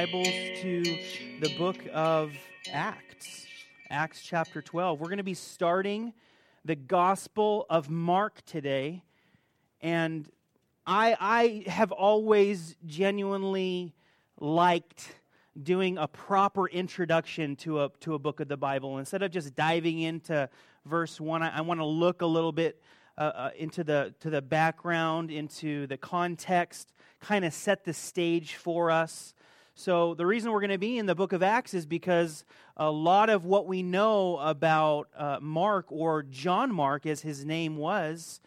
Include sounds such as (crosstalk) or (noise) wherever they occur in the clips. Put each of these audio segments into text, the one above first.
Bibles to the book of Acts, Acts chapter 12. We're going to be starting the Gospel of Mark today. And I, I have always genuinely liked doing a proper introduction to a, to a book of the Bible. Instead of just diving into verse 1, I, I want to look a little bit uh, uh, into the, to the background, into the context, kind of set the stage for us. So, the reason we're going to be in the book of Acts is because a lot of what we know about uh, Mark, or John Mark as his name was,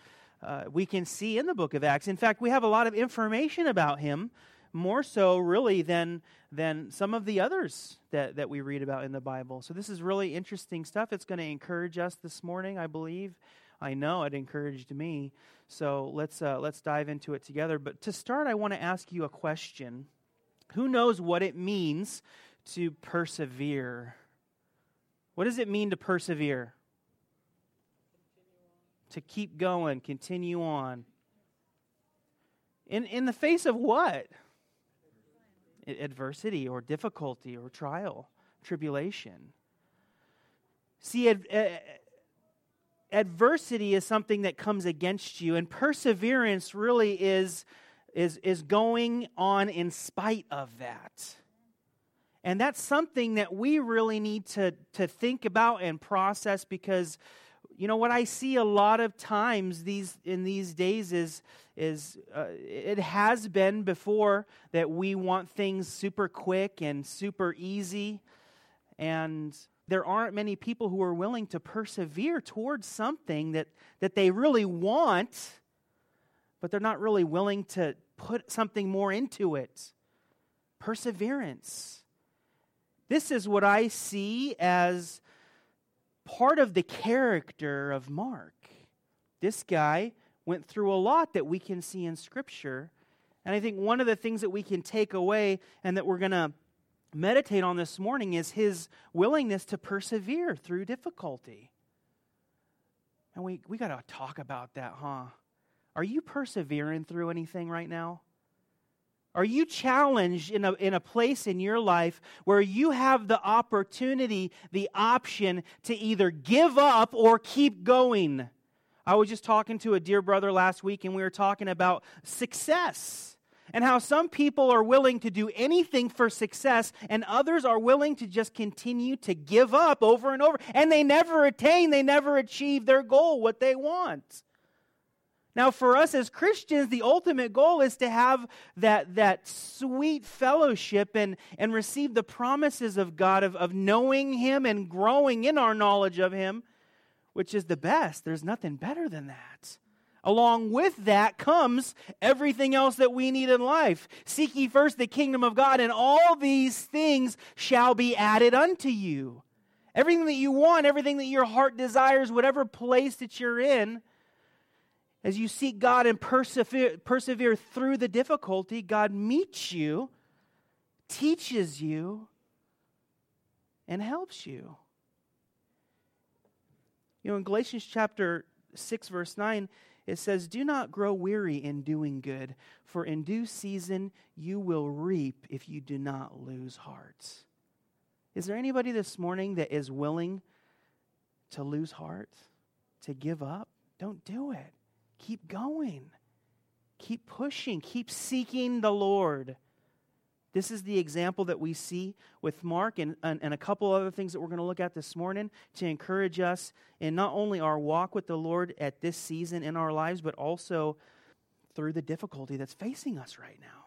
uh, we can see in the book of Acts. In fact, we have a lot of information about him, more so, really, than, than some of the others that, that we read about in the Bible. So, this is really interesting stuff. It's going to encourage us this morning, I believe. I know it encouraged me. So, let's, uh, let's dive into it together. But to start, I want to ask you a question. Who knows what it means to persevere? What does it mean to persevere? To keep going, continue on. In, in the face of what? Adversity or difficulty or trial, tribulation. See, ad, adversity is something that comes against you, and perseverance really is is, is going on in spite of that. And that's something that we really need to, to think about and process because, you know, what I see a lot of times these, in these days is, is uh, it has been before that we want things super quick and super easy. And there aren't many people who are willing to persevere towards something that, that they really want, but they're not really willing to, put something more into it. Perseverance. This is what I see as part of the character of Mark. This guy went through a lot that we can see in Scripture. And I think one of the things that we can take away and that we're going to meditate on this morning is his willingness to persevere through difficulty. And we, we got to talk about that, huh? Are you persevering through anything right now? Are you challenged in a, in a place in your life where you have the opportunity, the option to either give up or keep going? I was just talking to a dear brother last week, and we were talking about success and how some people are willing to do anything for success, and others are willing to just continue to give up over and over, and they never attain, they never achieve their goal, what they want. Now, for us as Christians, the ultimate goal is to have that, that sweet fellowship and, and receive the promises of God of, of knowing Him and growing in our knowledge of Him, which is the best. There's nothing better than that. Along with that comes everything else that we need in life. Seek ye first the kingdom of God, and all these things shall be added unto you. Everything that you want, everything that your heart desires, whatever place that you're in, as you seek God and persevere, persevere through the difficulty, God meets you, teaches you, and helps you. You know, in Galatians chapter 6, verse 9, it says, Do not grow weary in doing good, for in due season you will reap if you do not lose heart. Is there anybody this morning that is willing to lose heart, to give up? Don't do it. Keep going. Keep pushing. Keep seeking the Lord. This is the example that we see with Mark and, and, and, a couple other things that we're going to look at this morning to encourage us in not only our walk with the Lord at this season in our lives, but also through the difficulty that's facing us right now.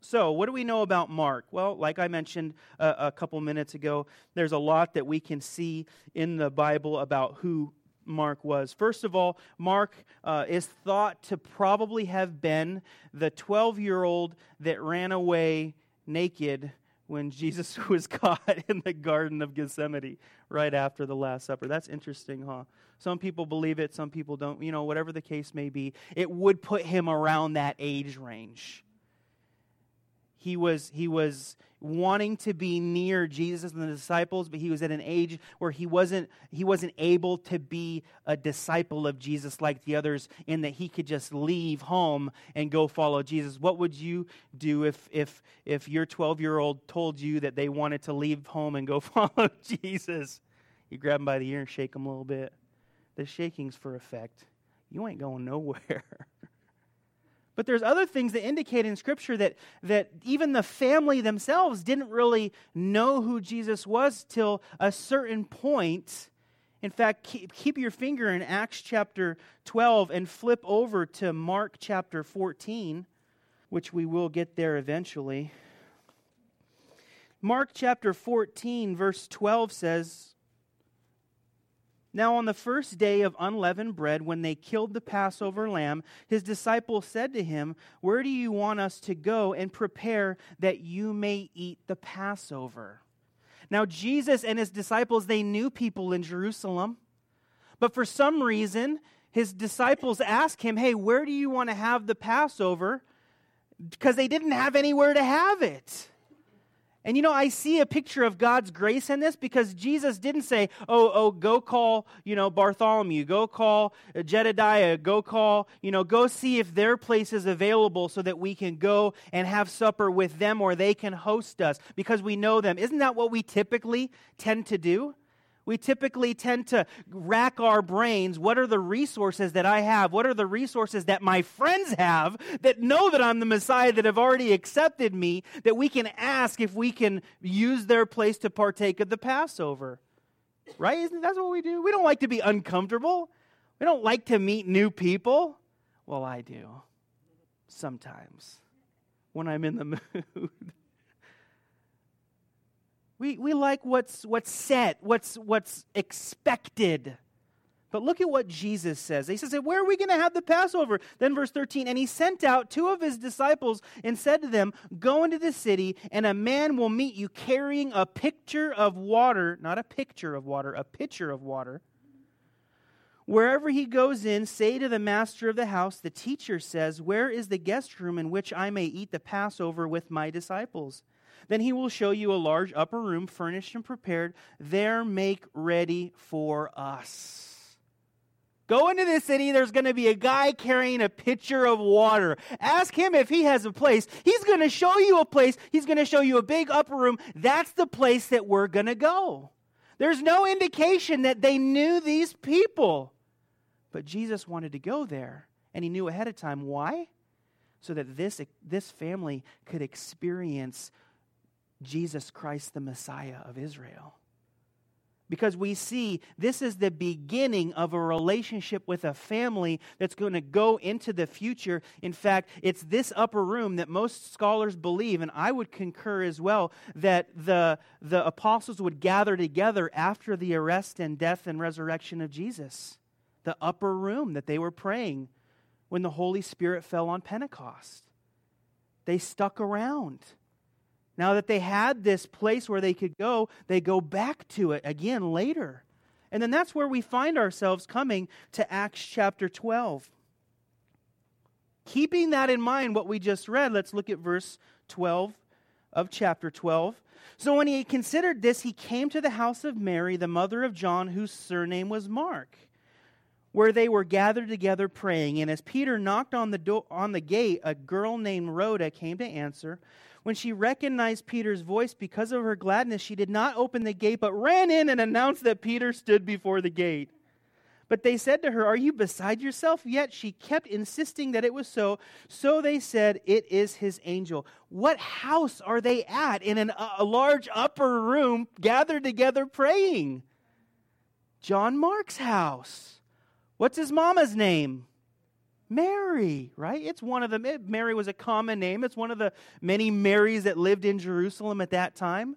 So, what do we know about Mark? Well, like I mentioned a, a couple minutes ago, there's a lot that we can see in the Bible about who Mark was. First of all, Mark uh, is thought to probably have been the 12 year old that ran away naked when Jesus (laughs) was caught in the Garden of Gethsemane right after the Last Supper. That's interesting, huh? Some people believe it, some people don't. You know, whatever the case may be, it would put him around that age range. He was he was wanting to be near Jesus and the disciples, but he was at an age where he wasn't he wasn't able to be a disciple of Jesus like the others in that he could just leave home and go follow Jesus. What would you do if if if your 12-year-old told you that they wanted to leave home and go (laughs) follow Jesus? You grab them by the ear and shake them a little bit. The shaking's for effect. You ain't going nowhere. (laughs) But there's other things that indicate in Scripture that, that even the family themselves didn't really know who Jesus was till a certain point. In fact, keep, keep your finger in Acts chapter 12 and flip over to Mark chapter 14, which we will get there eventually. Mark chapter 14, verse 12 says, now, on the first day of unleavened bread, when they killed the Passover lamb, his disciples said to him, Where do you want us to go and prepare that you may eat the Passover? Now, Jesus and his disciples, they knew people in Jerusalem. But for some reason, his disciples asked him, Hey, where do you want to have the Passover? Because they didn't have anywhere to have it. And you know, I see a picture of God's grace in this because Jesus didn't say, "Oh, oh, go call, you know, Bartholomew, go call Jedediah, go call, you know, go see if their place is available so that we can go and have supper with them or they can host us because we know them." Isn't that what we typically tend to do? We typically tend to rack our brains. What are the resources that I have? What are the resources that my friends have that know that I'm the Messiah, that have already accepted me, that we can ask if we can use their place to partake of the Passover? Right? Isn't that what we do? We don't like to be uncomfortable. We don't like to meet new people. Well, I do. Sometimes. When I'm in the (laughs) mood. We, we like what's, what's set, what's, what's expected. But look at what Jesus says. He says, Where are we going to have the Passover? Then, verse 13, and he sent out two of his disciples and said to them, Go into the city, and a man will meet you carrying a pitcher of water, not a picture of water, a pitcher of water. Wherever he goes in, say to the master of the house, The teacher says, Where is the guest room in which I may eat the Passover with my disciples? Then he will show you a large upper room, furnished and prepared. There make ready for us. Go into the city, there's going to be a guy carrying a pitcher of water. Ask him if he has a place. He's going to show you a place. He's going to show you a big upper room. That's the place that we're going to go. There's no indication that they knew these people. But Jesus wanted to go there, and he knew ahead of time. Why? So that this, this family could experience Jesus Christ, the Messiah of Israel. Because we see this is the beginning of a relationship with a family that's going to go into the future. In fact, it's this upper room that most scholars believe, and I would concur as well, that the, the apostles would gather together after the arrest and death and resurrection of Jesus. The upper room that they were praying when the Holy Spirit fell on Pentecost. They stuck around. Now that they had this place where they could go, they go back to it again later. And then that's where we find ourselves coming to Acts chapter 12. Keeping that in mind, what we just read, let's look at verse 12 of chapter 12. So when he considered this, he came to the house of Mary, the mother of John, whose surname was Mark, where they were gathered together praying. And as Peter knocked on the, do- on the gate, a girl named Rhoda came to answer. When she recognized Peter's voice because of her gladness, she did not open the gate, but ran in and announced that Peter stood before the gate. But they said to her, Are you beside yourself? Yet she kept insisting that it was so. So they said, It is his angel. What house are they at in an, a large upper room gathered together praying? John Mark's house. What's his mama's name? Mary, right? It's one of them. Mary was a common name. It's one of the many Marys that lived in Jerusalem at that time.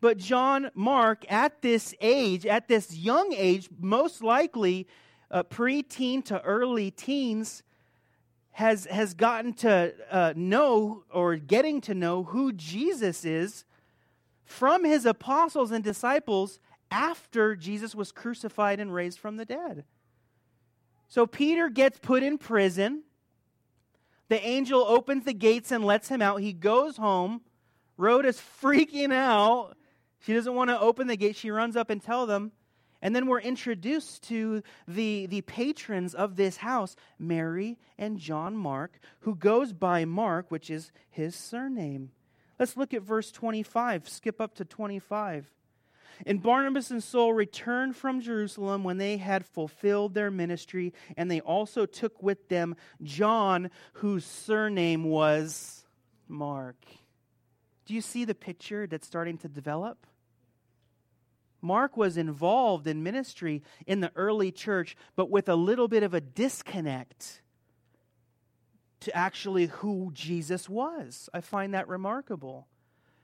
But John Mark, at this age, at this young age, most likely uh, pre-teen to early teens, has, has gotten to uh, know or getting to know who Jesus is from his apostles and disciples after Jesus was crucified and raised from the dead. So Peter gets put in prison. The angel opens the gates and lets him out. He goes home. Rhoda's (laughs) freaking out. She doesn't want to open the gate. She runs up and tell them. And then we're introduced to the, the patrons of this house, Mary and John Mark, who goes by Mark, which is his surname. Let's look at verse 25. Skip up to 25. And Barnabas and Saul returned from Jerusalem when they had fulfilled their ministry, and they also took with them John, whose surname was Mark. Do you see the picture that's starting to develop? Mark was involved in ministry in the early church, but with a little bit of a disconnect to actually who Jesus was. I find that remarkable.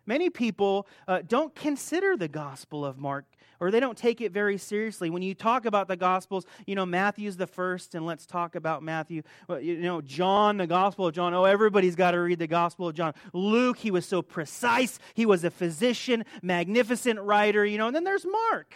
Many people uh, don't consider the Gospel of Mark or they don't take it very seriously. When you talk about the Gospels, you know, Matthew's the first, and let's talk about Matthew. You know, John, the Gospel of John. Oh, everybody's got to read the Gospel of John. Luke, he was so precise. He was a physician, magnificent writer, you know, and then there's Mark.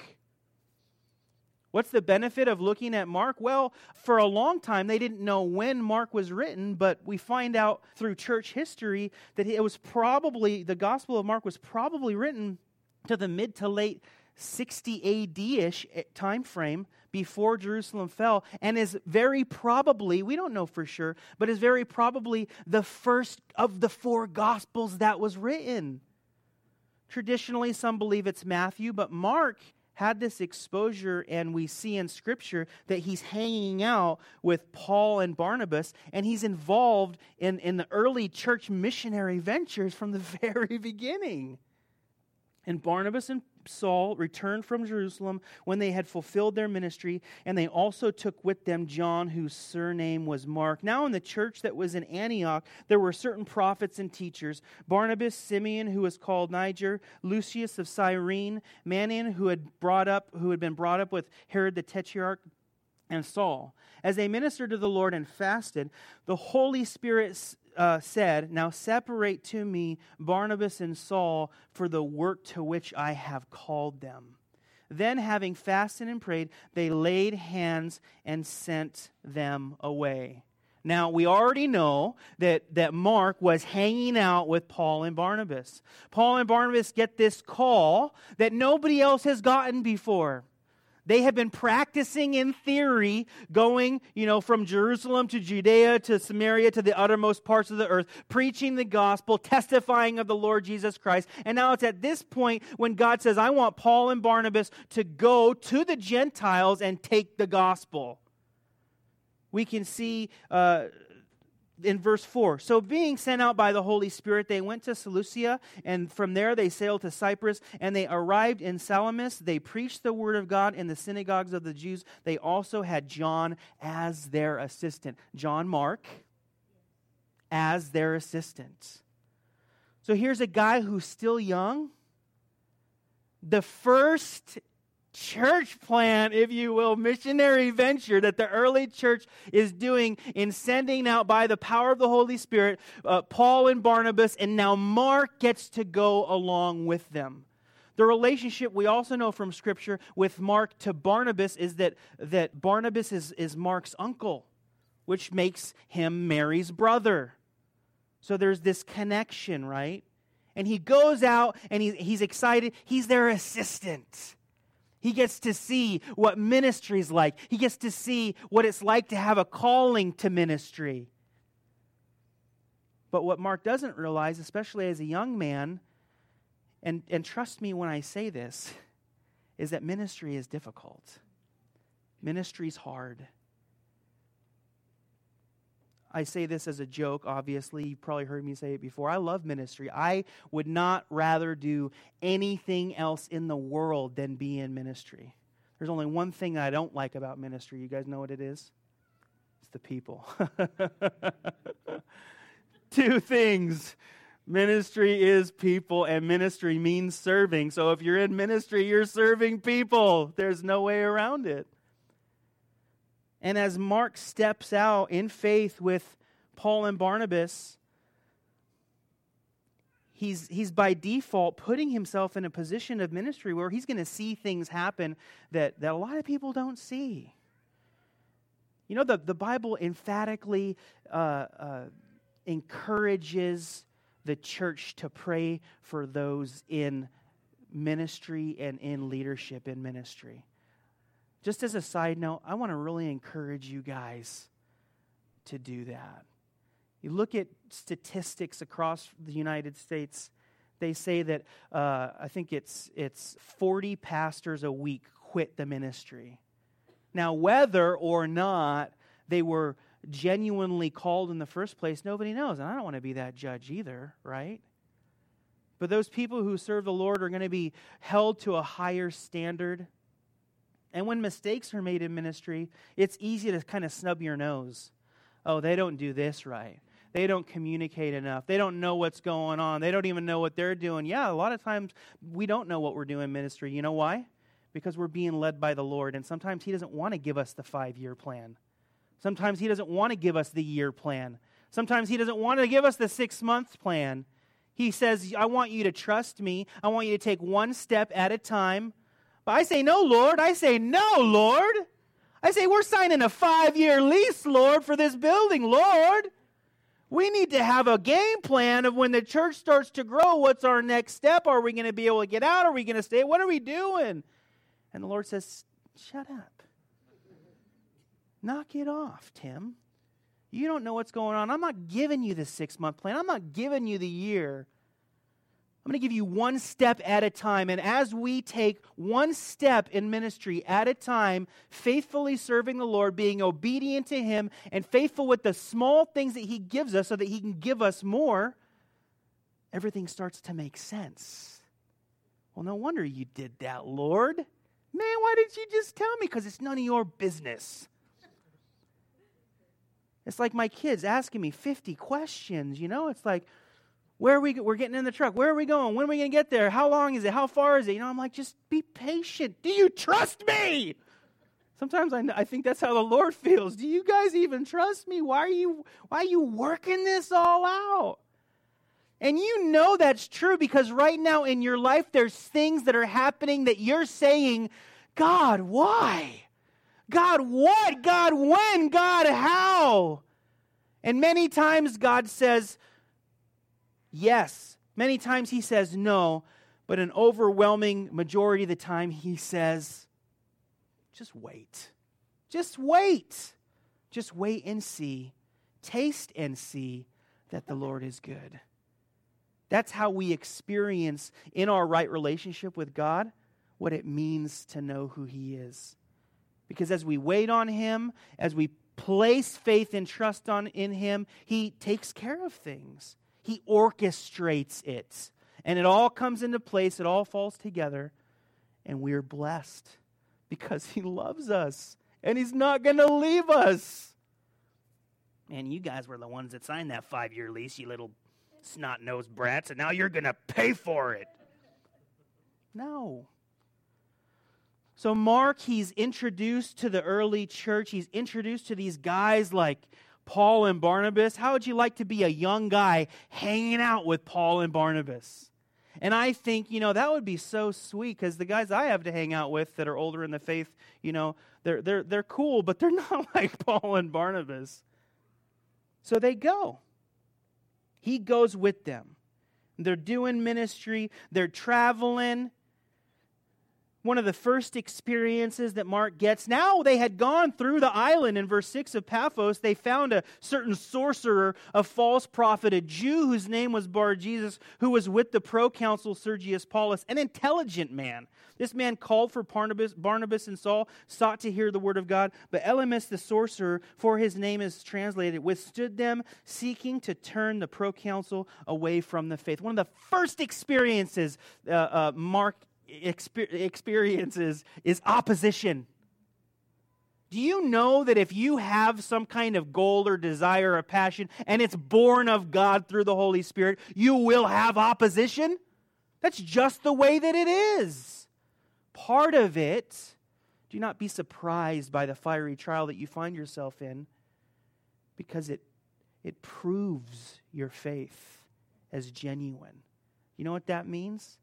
What's the benefit of looking at Mark? Well, for a long time, they didn't know when Mark was written, but we find out through church history that it was probably, the Gospel of Mark was probably written to the mid to late 60 AD ish eh, time frame before Jerusalem fell, and is very probably, we don't know for sure, but is very probably the first of the four Gospels that was written. Traditionally, some believe it's Matthew, but Mark had this exposure, and we see in Scripture that he's hanging out with Paul and Barnabas, and he's involved in, in the early church missionary ventures from the (laughs) very beginning. And Barnabas and Saul returned from Jerusalem when they had fulfilled their ministry, and they also took with them John, whose surname was Mark. Now, in the church that was in Antioch, there were certain prophets and teachers Barnabas, Simeon, who was called Niger, Lucius of Cyrene, Manaen, who had brought up, who had been brought up with Herod the Tetrarch, and Saul. As they ministered to the Lord and fasted, the Holy Spirit uh, said, Now separate to me Barnabas and Saul for the work to which I have called them. Then, having fasted and prayed, they laid hands and sent them away. Now, we already know that, that Mark was hanging out with Paul and Barnabas. Paul and Barnabas get this call that nobody else has gotten before. They had been practicing in theory, going, you know, from Jerusalem to Judea to Samaria to the uttermost parts of the earth, preaching the gospel, testifying of the Lord Jesus Christ. And now it's at this point when God says, I want Paul and Barnabas to go to the Gentiles and take the gospel. We can see. Uh, in verse 4 so being sent out by the holy spirit they went to seleucia and from there they sailed to cyprus and they arrived in salamis. They preached the word of god in the synagogues of the jews. They also had john as their assistant. John mark as their assistant. So here's a guy who's still young. The first church plan, if you will, missionary venture that the early church is doing in sending out by the power of the Holy Spirit uh, Paul and Barnabas, and now Mark gets to go along with them. The relationship we also know from Scripture with Mark to Barnabas is that, that Barnabas is, is Mark's uncle, which makes him Mary's brother. So there's this connection, right? And he goes out and he, he's excited. He's their assistant. He gets to see what ministry is like. He gets to see what it's like to have a calling to ministry. But what Mark doesn't realize, especially as a young man, and, and trust me when I say this, is that ministry is difficult. Ministry is hard. I say this as a joke, obviously. You've probably heard me say it before. I love ministry. I would not rather do anything else in the world than be in ministry. There's only one thing I don't like about ministry. You guys know what it is? It's the people. (laughs) Two things. Ministry is people, and ministry means serving. So if you're in ministry, you're serving people. There's no way around it. And as Mark steps out in faith with Paul and Barnabas, he's, he's by default putting himself in a position of ministry where he's going to see things happen that, that a lot of people don't see. You know, the, the Bible emphatically uh, uh, encourages the church to pray for those in ministry and in leadership in ministry. Just as a side note, I want to really encourage you guys to do that. You look at statistics across the United States, they say that uh, I think it's, it's 40 pastors a week quit the ministry. Now, whether or not they were genuinely called in the first place, nobody knows. And I don't want to be that judge either, right? But those people who serve the Lord are going to be held to a higher standard. And when mistakes are made in ministry, it's easy to kind of snub your nose. Oh, they don't do this right. They don't communicate enough. They don't know what's going on. They don't even know what they're doing. Yeah, a lot of times we don't know what we're doing in ministry. You know why? Because we're being led by the Lord. And sometimes He doesn't want to give us the five year plan. Sometimes He doesn't want to give us the year plan. Sometimes He doesn't want to give us the six month plan. He says, I want you to trust me. I want you to take one step at a time. But I say, No, Lord. I say, No, Lord. I say, We're signing a five year lease, Lord, for this building, Lord. We need to have a game plan of when the church starts to grow, what's our next step? Are we going to be able to get out? Are we going to stay? What are we doing? And the Lord says, Shut up. Knock it off, Tim. You don't know what's going on. I'm not giving you the six month plan, I'm not giving you the year. I'm going to give you one step at a time. And as we take one step in ministry at a time, faithfully serving the Lord, being obedient to Him, and faithful with the small things that He gives us so that He can give us more, everything starts to make sense. Well, no wonder you did that, Lord. Man, why didn't you just tell me? Because it's none of your business. It's like my kids asking me 50 questions, you know? It's like, where are we? We're getting in the truck. Where are we going? When are we going to get there? How long is it? How far is it? You know, I'm like, just be patient. Do you trust me? Sometimes I, I think that's how the Lord feels. Do you guys even trust me? Why are you why are you working this all out? And you know that's true because right now in your life there's things that are happening that you're saying, God, why? God, what? God, when? God, how? And many times God says, yes. Many times He says no. But an overwhelming majority of the time He says, just wait. Just wait. Just wait and see. Taste and see that the Lord is good. That's how we experience in our right relationship with God what it means to know who He is. Because as we wait on Him, as we place faith and trust on in Him, He takes care of things. He orchestrates it. And it all comes into place, it all falls together, and we're blessed because He loves us and He's not going to leave us. And you guys were the ones that signed that five year lease, you little snot nosed brats, and now you're going to pay for it. No. So, Mark, he's introduced to the early church. He's introduced to these guys like Paul and Barnabas. How would you like to be a young guy hanging out with Paul and Barnabas? And I think, you know, that would be so sweet because the guys I have to hang out with that are older in the faith, you know, they're, they're, they're cool, but they're (laughs) not like Paul and Barnabas. So they go. He goes with them. They're doing ministry, they're traveling one of the first experiences that Mark gets. Now they had gone through the island in verse 6 of Paphos. They found a certain sorcerer, a false prophet, a Jew whose name was Bar Jesus, who was with the proconsul Sergius Paulus, an intelligent man. This man called for Barnabas, Barnabas and Saul, sought to hear the word of God. But Elymas the sorcerer, for his name is translated, withstood them, seeking to turn the proconsul away from the faith. One of the first experiences uh, uh, Mark experiences is opposition. Do you know that if you have some kind of goal or desire or passion and it's born of God through the Holy Spirit, you will have opposition? That's just the way that it is. Part of it, do not be surprised by the fiery trial that you find yourself in because it, it proves your faith as genuine. You know what that means?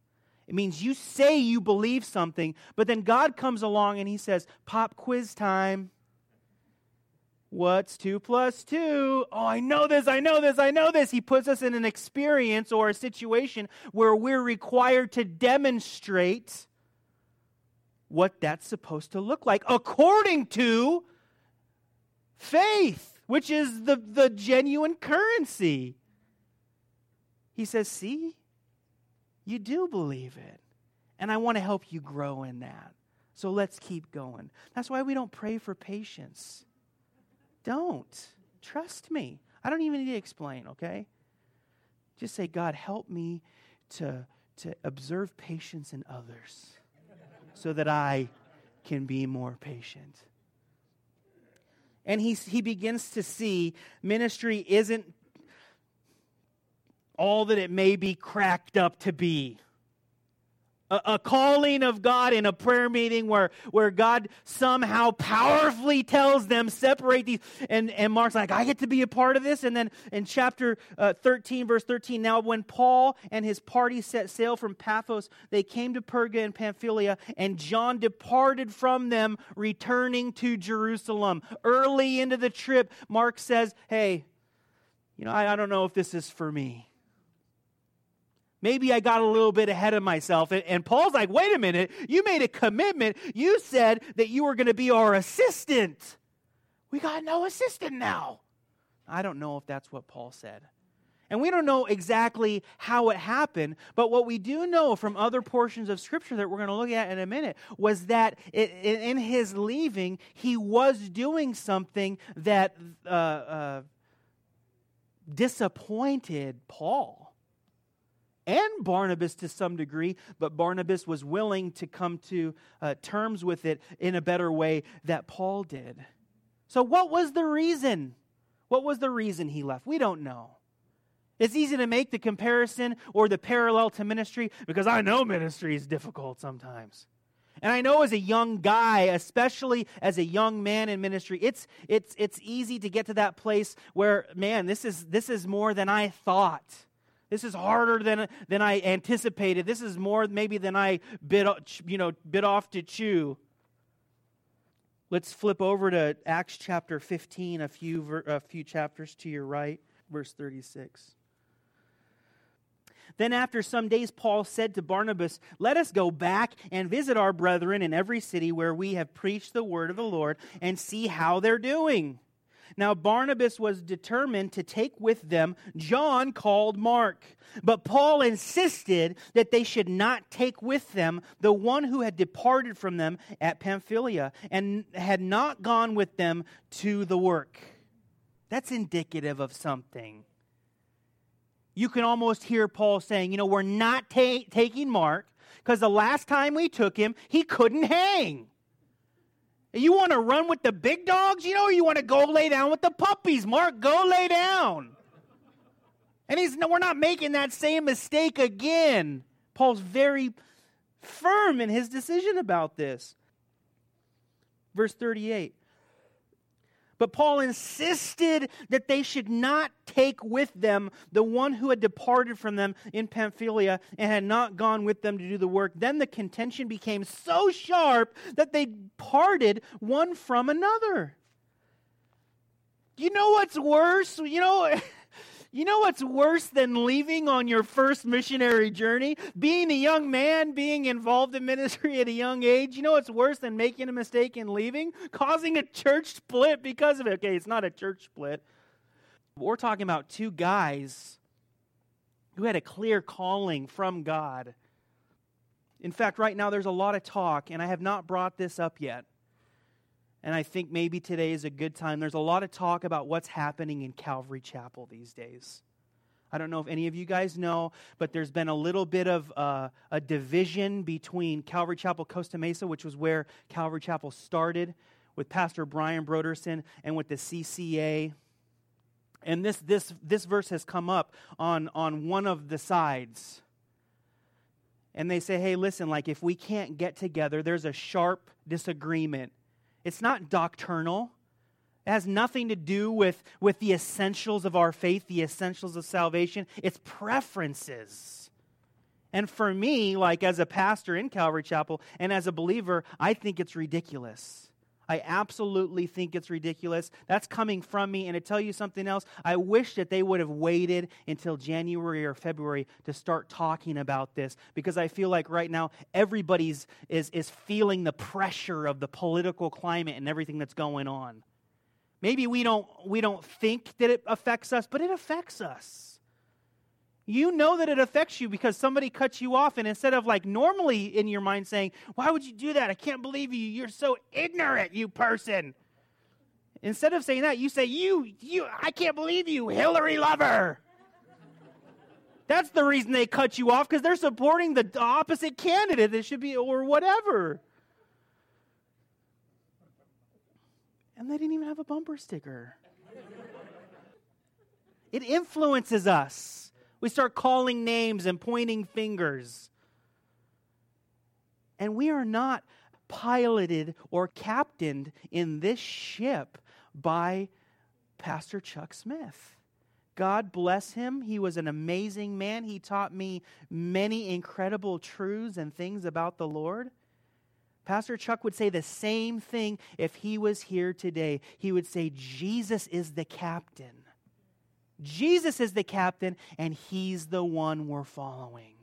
It means you say you believe something, but then God comes along and he says, Pop quiz time. What's two plus two? Oh, I know this, I know this, I know this. He puts us in an experience or a situation where we're required to demonstrate what that's supposed to look like according to faith, which is the, the genuine currency. He says, See, you do believe it. And I want to help you grow in that. So let's keep going. That's why we don't pray for patience. Don't. Trust me. I don't even need to explain, okay? Just say, God, help me to, to observe patience in others so that I can be more patient. And he, he begins to see ministry isn't all that it may be cracked up to be a, a, calling of God in a prayer meeting where, where God somehow powerfully tells them, separate these. And, and Mark's like, I get to be a part of this. And then in chapter uh, 13, verse 13, now when Paul and his party set sail from Paphos, they came to Perga and Pamphylia, and John departed from them, returning to Jerusalem. Early into the trip, Mark says, Hey, you know, I, I don't know if this is for me. Maybe I got a little bit ahead of myself. And, and Paul's like, wait a minute, you made a commitment. You said that you were going to be our assistant. We got no assistant now. I don't know if that's what Paul said. And we don't know exactly how it happened, but what we do know from other portions of Scripture that we're going to look at in a minute was that it, in his leaving, he was doing something that uh, uh, disappointed Paul and Barnabas to some degree, but Barnabas was willing to come to uh, terms with it in a better way that Paul did. So, what was the reason? What was the reason he left? We don't know. It's easy to make the comparison or the parallel to ministry because I know ministry is difficult sometimes. And I know as a young guy, especially as a young man in ministry, it's, it's, it's easy to get to that place where, man, this is, this is more than I thought. This is harder than, than I anticipated. This is more maybe than I bit, you know, bit off to chew. Let's flip over to Acts chapter 15, a few, a few chapters to your right, verse 36. Then, after some days, Paul said to Barnabas, Let us go back and visit our brethren in every city where we have preached the word of the Lord and see how they're doing. Now, Barnabas was determined to take with them John called Mark. But Paul insisted that they should not take with them the one who had departed from them at Pamphylia and had not gone with them to the work. That's indicative of something. You can almost hear Paul saying, You know, we're not ta- taking Mark because the last time we took him, he couldn't hang. You want to run with the big dogs, you know, you want to go lay down with the puppies? Mark, go lay down. And he's no, we're not making that same mistake again. Paul's very firm in his decision about this. Verse 38. But Paul insisted that they should not take with them the one who had departed from them in Pamphylia and had not gone with them to do the work. Then the contention became so sharp that they parted one from another. You know what's worse? You know. (laughs) You know what's worse than leaving on your first missionary journey? Being a young man, being involved in ministry at a young age. You know what's worse than making a mistake and leaving? Causing a church split because of it. Okay, it's not a church split. We're talking about two guys who had a clear calling from God. In fact, right now there's a lot of talk, and I have not brought this up yet and I think maybe today is a good time. There's a lot of talk about what's happening in Calvary Chapel these days. I don't know if any of you guys know, but there's been a little bit of uh, a division between Calvary Chapel Costa Mesa, which was where Calvary Chapel started, with Pastor Brian Brodersen, and with the CCA. And this, this, this verse has come up on, on one of the sides. And they say, hey, listen, like if we can't get together, there's a sharp disagreement it's not doctrinal. It has nothing to do with, with the essentials of our faith, the essentials of salvation. It's preferences. And for me, like as a pastor in Calvary Chapel and as a believer, I think it's ridiculous. I absolutely think it's ridiculous. That's coming from me. And to tell you something else, I wish that they would have waited until January or February to start talking about this because I feel like right now everybody's is, is feeling the pressure of the political climate and everything that's going on. Maybe we don't, we don't think that it affects us, but it affects us. You know that it affects you because somebody cuts you off, and instead of like normally in your mind saying, Why would you do that? I can't believe you. You're so ignorant, you person. Instead of saying that, you say, You, you, I can't believe you, Hillary lover. That's the reason they cut you off because they're supporting the opposite candidate that should be, or whatever. And they didn't even have a bumper sticker. it influences us. We start calling names and pointing fingers. And we are not piloted or captained in this ship by Pastor Chuck Smith. God bless him. He was an amazing man. He taught me many incredible truths and things about the Lord. Pastor Chuck would say the same thing if he was here today. He would say, Jesus is the captain. Jesus is the captain, and he's the one we're following.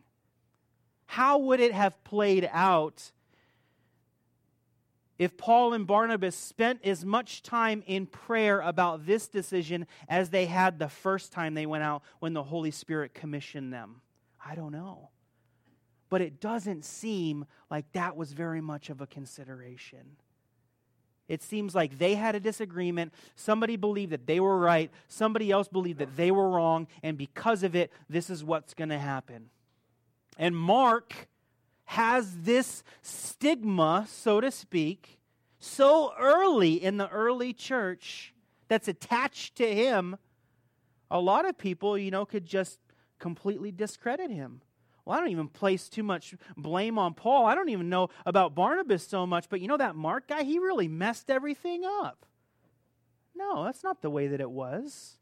How would it have played out if Paul and Barnabas spent as much time in prayer about this decision as they had the first time they went out when the Holy Spirit commissioned them? I don't know. But it doesn't seem like that was very much of a consideration. It seems like they had a disagreement. Somebody believed that they were right. Somebody else believed that they were wrong. And because of it, this is what's going to happen. And Mark has this stigma, so to speak, so early in the early church that's attached to him. A lot of people, you know, could just completely discredit him. Well, I don't even place too much blame on Paul. I don't even know about Barnabas so much, but you know that Mark guy, he really messed everything up. No, that's not the way that it was.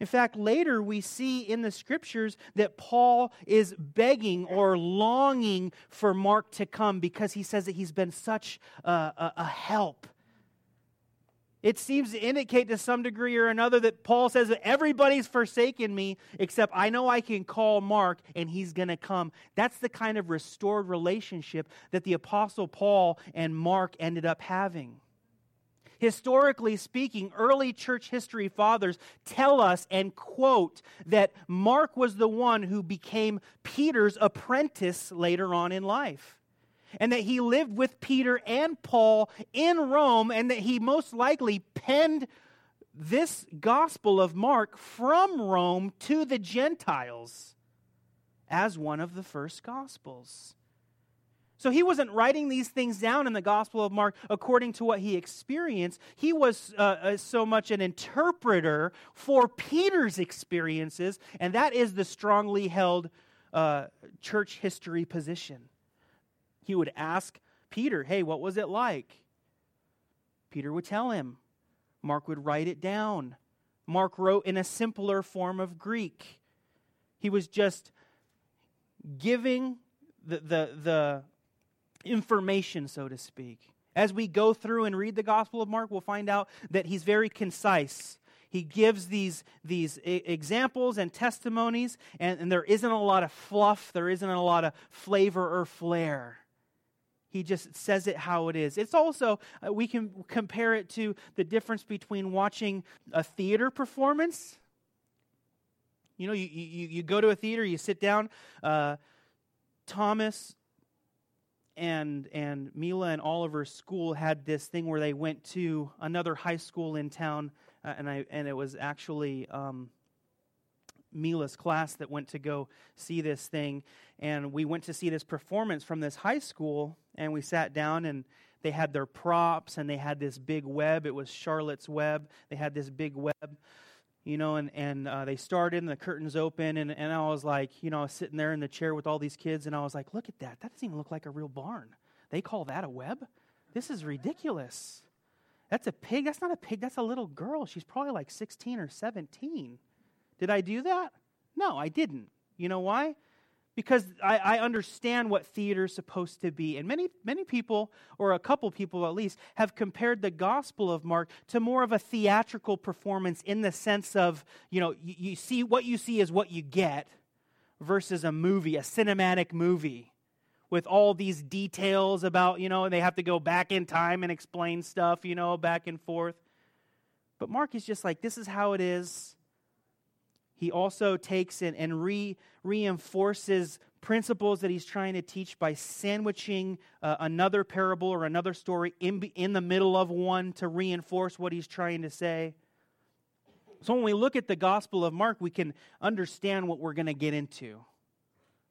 In fact, later we see in the scriptures that Paul is begging or longing for Mark to come because he says that he's been such a, a, a help it seems to indicate to some degree or another that Paul says that everybody's forsaken me except I know I can call Mark and he's going to come. That's the kind of restored relationship that the Apostle Paul and Mark ended up having. Historically speaking, early church history fathers tell us and quote that Mark was the one who became Peter's apprentice later on in life and that he lived with Peter and Paul in Rome, and that he most likely penned this gospel of Mark from Rome to the Gentiles as one of the first gospels. So he wasn't writing these things down in the Gospel of Mark according to what he experienced. He was uh, uh, so much an interpreter for Peter's experiences, and that is the strongly held uh, church history position. He would ask Peter, Hey, what was it like? Peter would tell him. Mark would write it down. Mark wrote in a simpler form of Greek. He was just giving the, the, the information, so to speak. As we go through and read the Gospel of Mark, we'll find out that he's very concise. He gives these, these examples and testimonies, and, and there isn't a lot of fluff, there isn't a lot of flavor or flair. He just says it how it is. It's also, uh, we can compare it to the difference between watching a theater performance. You know, you, you, you go to a theater, you sit down. Uh, Thomas and and Mila and Oliver's school had this thing where they went to another high school in town, uh, and I and it was actually um, Mila's class that went to go see this thing, and we went to see this performance from this high school and we sat down and they had their props and they had this big web. It was Charlotte's Web. They had this big web, you know, and, and uh, they started and the curtains open. And, and I was like, you know, I was sitting there in the chair with all these kids and I was like, look at that. That doesn't even look like a real barn. They call that a web? This is ridiculous. That's a pig. That's not a pig. That's a little girl. She's probably like 16 or 17. Did I do that? No, I didn't. You know why? Because I, I, understand what theater is supposed to be. And many, many people, or a couple people at least, have compared the Gospel of Mark to more of a theatrical performance in the sense of, you know, you, you see what you see is what you get versus a movie, a cinematic movie with all these details about, you know, they have to go back in time and explain stuff, you know, back and forth. But Mark is just like, this is how it is he also takes it and re, reinforces principles that he's trying to teach by sandwiching uh, another parable or another story in, in the middle of one to reinforce what he's trying to say. So when we look at the Gospel of Mark, we can understand what we're going to get into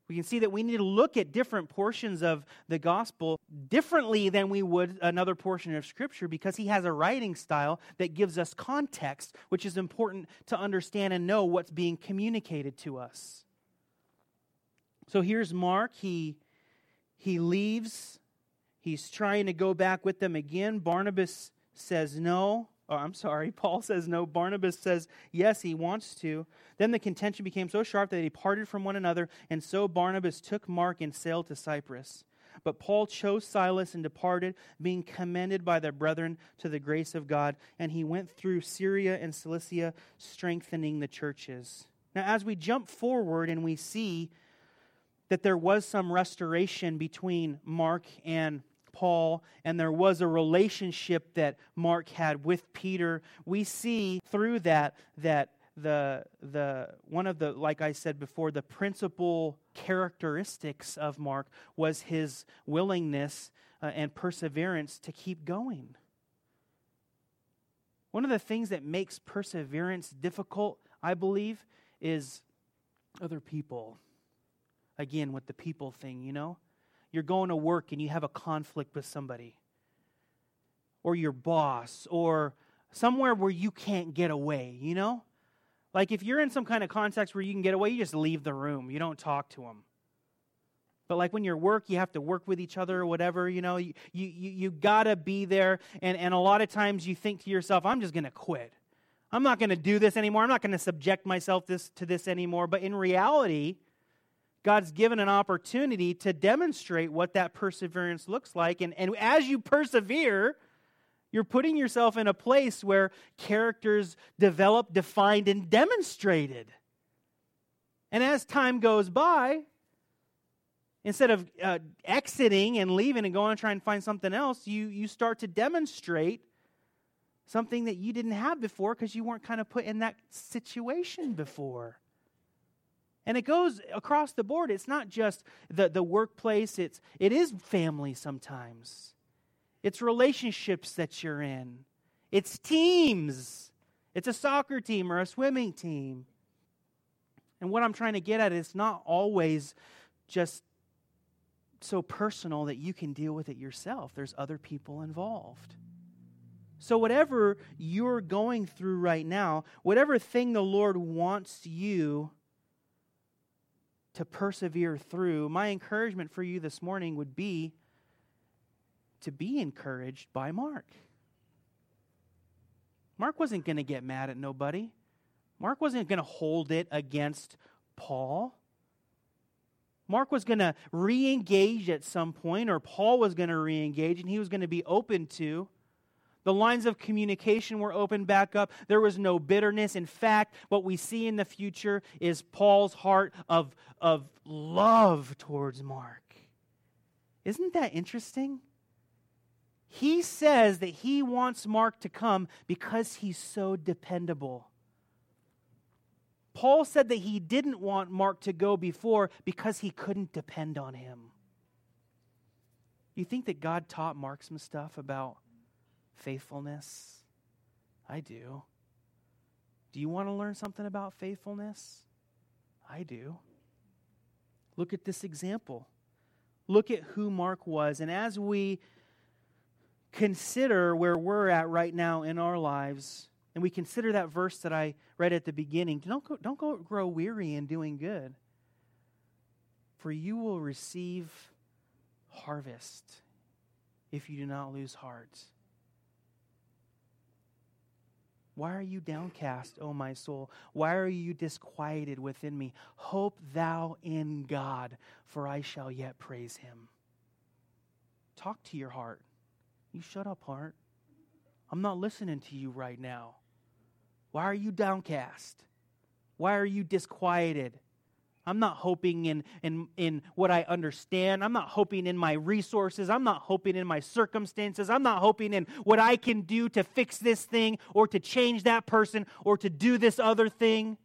we can see that we need to look at different portions of the gospel differently than we would another portion of scripture because he has a writing style that gives us context, which is important to understand and know what's being communicated to us. So here's Mark. He, he leaves. He's trying to go back with them again. Barnabas says no. Oh, I'm sorry. (laughs) Paul says no. Barnabas says yes, he wants to. Then the contention became so sharp that they parted from one another, and so Barnabas took Mark and sailed to Cyprus. But Paul chose Silas and departed, being commended by the brethren to the grace of God. And he went through Syria and Cilicia, strengthening the churches. Now, as we jump forward and we see that there was some restoration between Mark and Paul, and there was a relationship that Mark had with Peter. We see through that that the the one of the like I said before, the principal characteristics of Mark was his willingness uh, and perseverance to keep going. One of the things that makes perseverance difficult, I believe, is other people. Again, with the people thing, you know? you're going to work and you have a conflict with somebody, or your boss, or somewhere where you can't get away, you know? Like if you're in some kind of context where you can get away, you just leave the room. You don't talk to them. But like when you're work, you have to work with each other or whatever, you know, you, you, you gotta be there. And, and a lot of times you think to yourself, I'm just gonna quit. I'm not gonna do this anymore. I'm not gonna subject myself this, to this anymore. But in reality, God's given an opportunity to demonstrate what that perseverance looks like. And, and as you persevere, you're putting yourself in a place where characters develop, defined, and demonstrated. And as time goes by, instead of uh, exiting and leaving and going and trying to find something else, you, you start to demonstrate something that you didn't have before because you weren't kind of put in that situation before. And it goes across the board. It's not just the, the workplace, it's, it is family sometimes. It's relationships that you're in, it's teams. It's a soccer team or a swimming team. And what I'm trying to get at is not always just so personal that you can deal with it yourself. There's other people involved. So, whatever you're going through right now, whatever thing the Lord wants you to persevere through, my encouragement for you this morning would be to be encouraged by Mark. Mark wasn't going to get mad at nobody. Mark wasn't going to hold it against Paul. Mark was going to re engage at some point, or Paul was going to re engage, and he was going to be open to. The lines of communication were opened back up. There was no bitterness. In fact, what we see in the future is Paul's heart of, of love towards Mark. Isn't that interesting? He says that he wants Mark to come because he's so dependable. Paul said that he didn't want Mark to go before because he couldn't depend on him. You think that God taught Mark some stuff about faithfulness? I do. Do you want to learn something about faithfulness? I do. Look at this example. Look at who Mark was. And as we consider where we're at right now in our lives, and we consider that verse that I read at the beginning, don't, go, don't go grow weary in doing good, for you will receive harvest if you do not lose heart. Why are you downcast, O my soul? Why are you disquieted within me? Hope thou in God, for I shall yet praise him. Talk to your heart. You shut up, heart. I'm not listening to you right now. Why are you downcast? Why are you disquieted? I'm not hoping in, in, in what I understand. I'm not hoping in my resources. I'm not hoping in my circumstances. I'm not hoping in what I can do to fix this thing or to change that person or to do this other thing.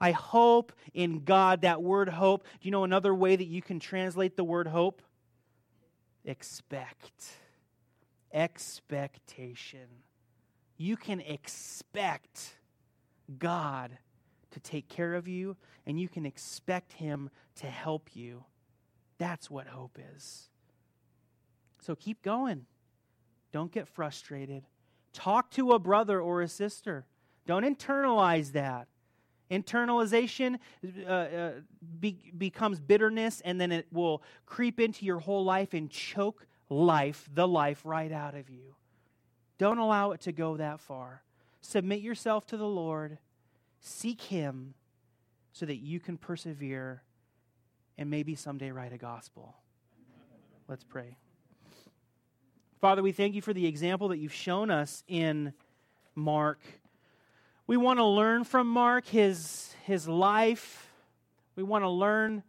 I hope in God. That word hope. Do you know another way that you can translate the word hope? Expect. Expectation. You can expect God to take care of you, and you can expect Him to help you. That's what hope is. So keep going. Don't get frustrated. Talk to a brother or a sister. Don't internalize that. Internalization uh, uh, be, becomes bitterness, and then it will creep into your whole life and choke life, the life, right out of you. Don't allow it to go that far. Submit yourself to the Lord Seek Him so that you can persevere and maybe someday write a gospel. Let's pray. Father, we thank you for the example that you've shown us in Mark. We want to learn from Mark his, his life. We want to learn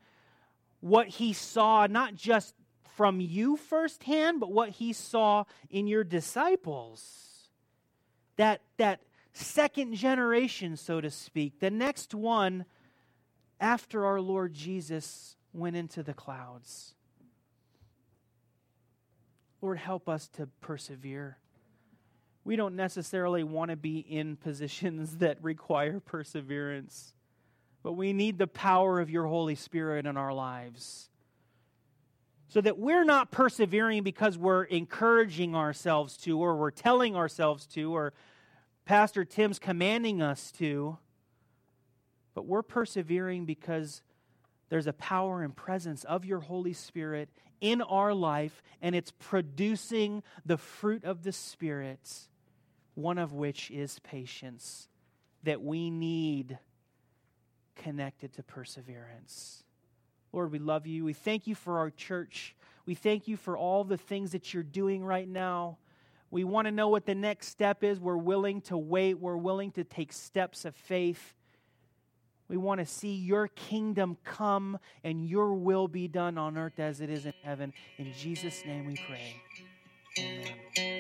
what he saw, not just from you firsthand, but what he saw in your disciples. That, that second generation, so to speak, the next one after our Lord Jesus went into the clouds. Lord, help us to persevere. We don't necessarily want to be in (laughs) positions that require perseverance, but we need the power of your Holy Spirit in our lives. So that we're not persevering because we're encouraging ourselves to, or we're telling ourselves to, or Pastor Tim's commanding us to, but we're persevering because there's a power and presence of your Holy Spirit in our life, and it's producing the fruit of the Spirit, one of which is patience, that we need connected to perseverance. Lord, we love you. We thank you for our church. We thank you for all the things that you're doing right now. We want to know what the next step is. We're willing to wait. We're willing to take steps of faith. We want to see your kingdom come and your will be done on earth as it is in heaven. In Jesus' name we pray. Amen.